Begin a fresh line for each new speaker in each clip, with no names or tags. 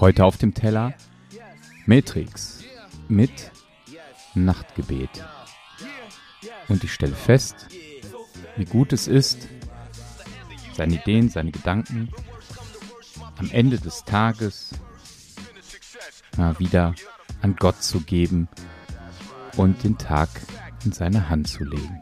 Heute auf dem Teller Matrix mit Nachtgebet. Und ich stelle fest, wie gut es ist, seine Ideen, seine Gedanken am Ende des Tages mal wieder an Gott zu geben und den Tag in seine Hand zu legen.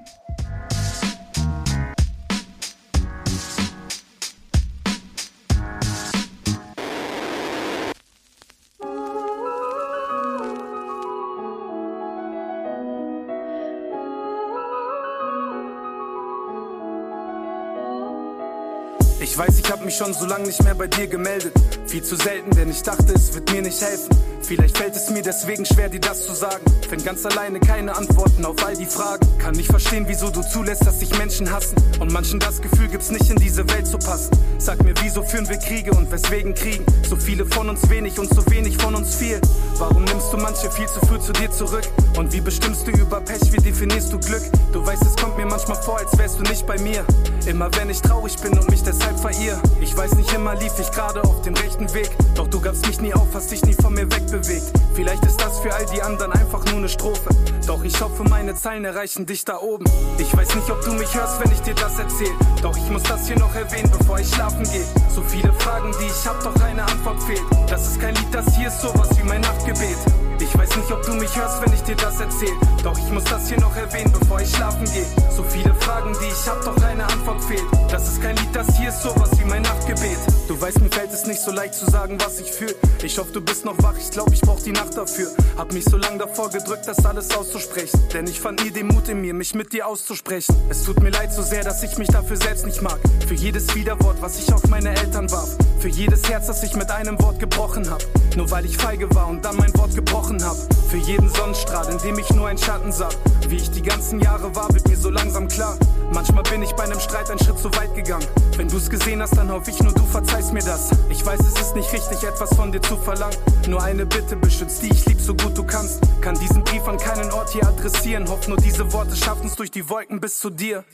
Ich weiß, ich hab mich schon so lange nicht mehr bei dir gemeldet. Viel zu selten, denn ich dachte, es wird mir nicht helfen. Vielleicht fällt es mir deswegen schwer, dir das zu sagen. Find ganz alleine keine Antworten auf all die Fragen. Kann nicht verstehen, wieso du zulässt, dass sich Menschen hassen. Und manchen das Gefühl gibt's nicht in diese Welt zu passen. Sag mir, wieso führen wir Kriege und weswegen Kriegen? So viele von uns wenig und so wenig von uns viel. Warum nimmst du manche viel zu früh zu dir zurück? Und wie bestimmst du über Pech, wie definierst du Glück? Du weißt, es kommt mir manchmal vor, als wärst du nicht bei mir. Immer wenn ich traurig bin und mich deshalb verirr. Ich weiß nicht immer lief ich gerade auf dem rechten Weg. Doch du gabst mich nie auf, hast dich nie von mir wegbewegt. Vielleicht ist das für all die anderen einfach nur eine Strophe. Doch ich hoffe, meine Zeilen erreichen dich da oben. Ich weiß nicht, ob du mich hörst, wenn ich dir das erzähl. Doch ich muss das hier noch erwähnen, bevor ich schlafen gehe. So viele Fragen, die ich hab, doch eine Antwort fehlt. Das ist kein Lied, das hier ist sowas wie mein Nachtgebet. Ich weiß nicht, ob du mich hörst, wenn ich dir das erzähl. Doch ich muss das hier noch erwähnen, bevor ich schlafen gehe. So viele Fragen, die ich hab, doch eine Antwort fehlt. Das ist kein Lied, das hier ist sowas wie mein Nachtgebet. Du weißt, mir fällt es nicht so leicht zu sagen, was ich fühl. Ich hoffe, du bist noch wach, ich glaub, ich brauch die Nacht dafür. Hab mich so lange davor gedrückt, das alles auszusprechen. Denn ich fand nie den Mut in mir, mich mit dir auszusprechen. Es tut mir leid so sehr, dass ich mich dafür selbst nicht mag. Für jedes Widerwort, was ich auf meine Eltern warf. Für jedes Herz, das ich mit einem Wort gebrochen hab. Nur weil ich feige war und dann mein Wort gebrochen hab. Für jeden Sonnenstrahl, in dem ich nur ein Schatten sah. Wie ich die ganzen Jahre war, wird mir so langsam klar. Manchmal bin ich bei einem Streit einen Schritt zu weit gegangen. Wenn du's gesehen hast, dann hoffe ich nur, du verzeihst mir das. Ich weiß, es ist nicht richtig, etwas von dir zu verlangen. Nur eine Bitte beschützt die ich lieb, so gut du kannst. Kann diesen Brief an keinen Ort hier adressieren. Hoff nur, diese Worte schaffen's durch die Wolken bis zu dir.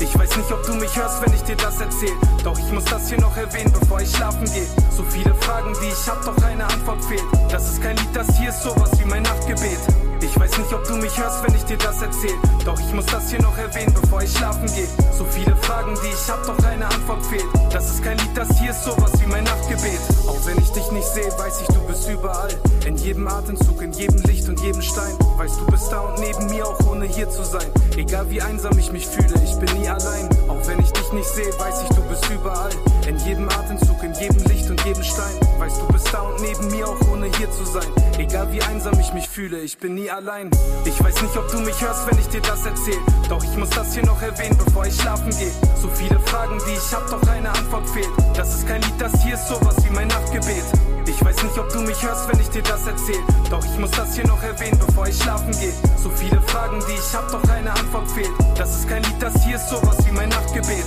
Ich weiß nicht, ob du mich hörst, wenn ich dir das erzähl. Doch ich muss das hier noch erwähnen, bevor ich schlafen gehe. So viele Fragen, die ich hab, doch eine Antwort fehlt. Das ist kein Lied, das hier ist sowas wie mein Nachtgebet. Ich weiß nicht, ob du mich hörst, wenn ich dir das erzähl. Doch ich muss das hier noch erwähnen, bevor ich schlafen gehe. So viele Fragen, die ich hab, doch eine Antwort fehlt. Das ist kein Lied, das hier ist sowas wie mein Nachtgebet. Auch wenn ich dich nicht sehe, weiß ich, du bist überall. In jedem Atemzug, in jedem Licht und jedem Stein. Weißt du bist da und neben mir, auch ohne hier zu sein. Egal wie einsam ich mich fühle, ich bin nie allein. Auch wenn dich nicht sehe, weiß ich, du bist überall. In jedem Atemzug, in jedem Licht und jedem Stein. Weißt du bist da und neben mir, auch ohne hier zu sein. Egal wie einsam ich mich fühle, ich bin nie allein. Ich weiß nicht, ob du mich hörst, wenn ich dir das erzähl. Doch ich muss das hier noch erwähnen, bevor ich schlafen gehe. So viele Fragen, die ich hab, doch eine Antwort fehlt. Das ist kein Lied, das hier ist sowas wie mein Nachtgebet. Ich weiß nicht, ob du mich hörst, wenn ich dir das erzähl. Doch ich muss das hier noch erwähnen, bevor ich schlafen gehe. So viele Fragen, die ich hab, doch eine Antwort fehlt. Das ist kein Lied, das hier ist sowas wie mein Nachtgebet.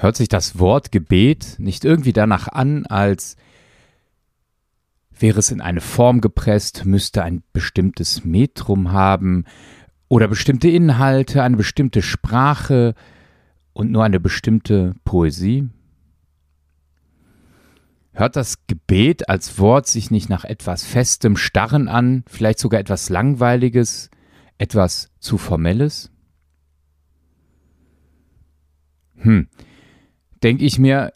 Hört sich das Wort Gebet nicht irgendwie danach an, als wäre es in eine Form gepresst, müsste ein bestimmtes Metrum haben oder bestimmte Inhalte, eine bestimmte Sprache und nur eine bestimmte Poesie? Hört das Gebet als Wort sich nicht nach etwas Festem, Starren an, vielleicht sogar etwas Langweiliges, etwas zu Formelles? Hm, denke ich mir,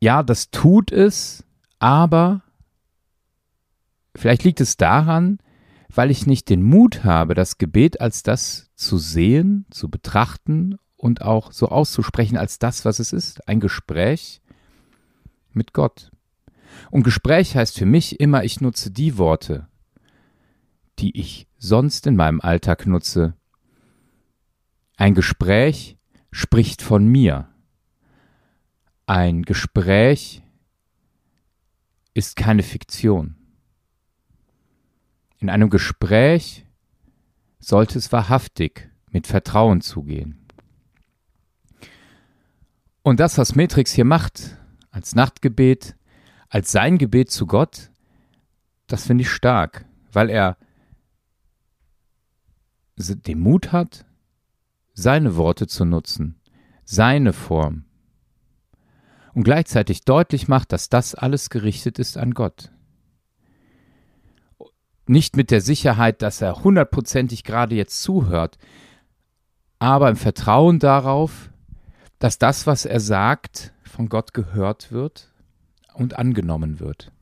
ja, das tut es, aber vielleicht liegt es daran, weil ich nicht den Mut habe, das Gebet als das zu sehen, zu betrachten und auch so auszusprechen als das, was es ist, ein Gespräch mit Gott. Und Gespräch heißt für mich immer, ich nutze die Worte, die ich sonst in meinem Alltag nutze. Ein Gespräch spricht von mir. Ein Gespräch ist keine Fiktion. In einem Gespräch sollte es wahrhaftig mit Vertrauen zugehen. Und das, was Matrix hier macht, als Nachtgebet, als sein Gebet zu Gott, das finde ich stark, weil er den Mut hat, seine Worte zu nutzen, seine Form. Und gleichzeitig deutlich macht, dass das alles gerichtet ist an Gott. Nicht mit der Sicherheit, dass er hundertprozentig gerade jetzt zuhört, aber im Vertrauen darauf, dass das, was er sagt, von Gott gehört wird und angenommen wird.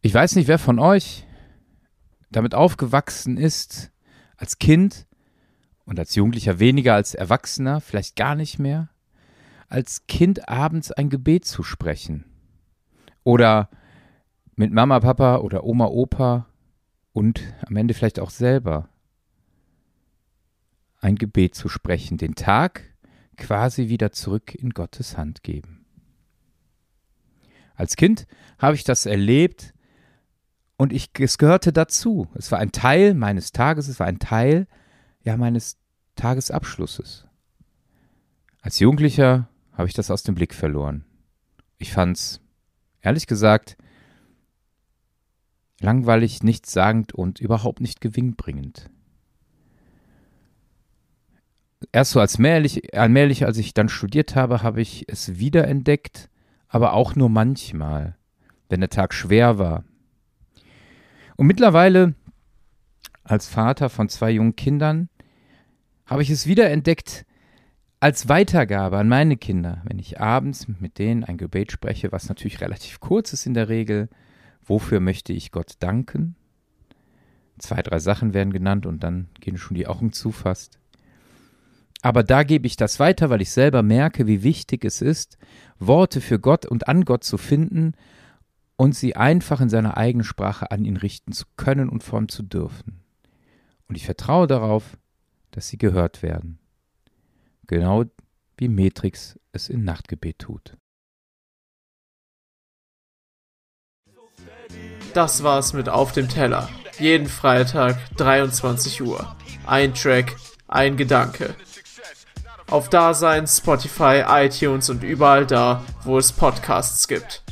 Ich weiß nicht, wer von euch damit aufgewachsen ist, als Kind und als Jugendlicher weniger als Erwachsener, vielleicht gar nicht mehr, als Kind abends ein Gebet zu sprechen. Oder mit Mama, Papa oder Oma, Opa und am Ende vielleicht auch selber ein Gebet zu sprechen, den Tag quasi wieder zurück in Gottes Hand geben. Als Kind habe ich das erlebt und ich, es gehörte dazu. Es war ein Teil meines Tages, es war ein Teil ja meines Tagesabschlusses. Als Jugendlicher habe ich das aus dem Blick verloren. Ich fand's ehrlich gesagt langweilig, nichtssagend und überhaupt nicht gewinnbringend erst so als allmählich, allmählich, als ich dann studiert habe, habe ich es wiederentdeckt, aber auch nur manchmal, wenn der Tag schwer war. Und mittlerweile, als Vater von zwei jungen Kindern, habe ich es wiederentdeckt als Weitergabe an meine Kinder, wenn ich abends mit denen ein Gebet spreche, was natürlich relativ kurz ist in der Regel. Wofür möchte ich Gott danken? Zwei, drei Sachen werden genannt und dann gehen schon die Augen zu fast. Aber da gebe ich das weiter, weil ich selber merke, wie wichtig es ist, Worte für Gott und an Gott zu finden und sie einfach in seiner eigenen Sprache an ihn richten zu können und formen zu dürfen. Und ich vertraue darauf, dass sie gehört werden. Genau wie Metrix es in Nachtgebet tut.
Das war's mit Auf dem Teller. Jeden Freitag 23 Uhr. Ein Track, ein Gedanke auf Dasein, Spotify, iTunes und überall da, wo es Podcasts gibt.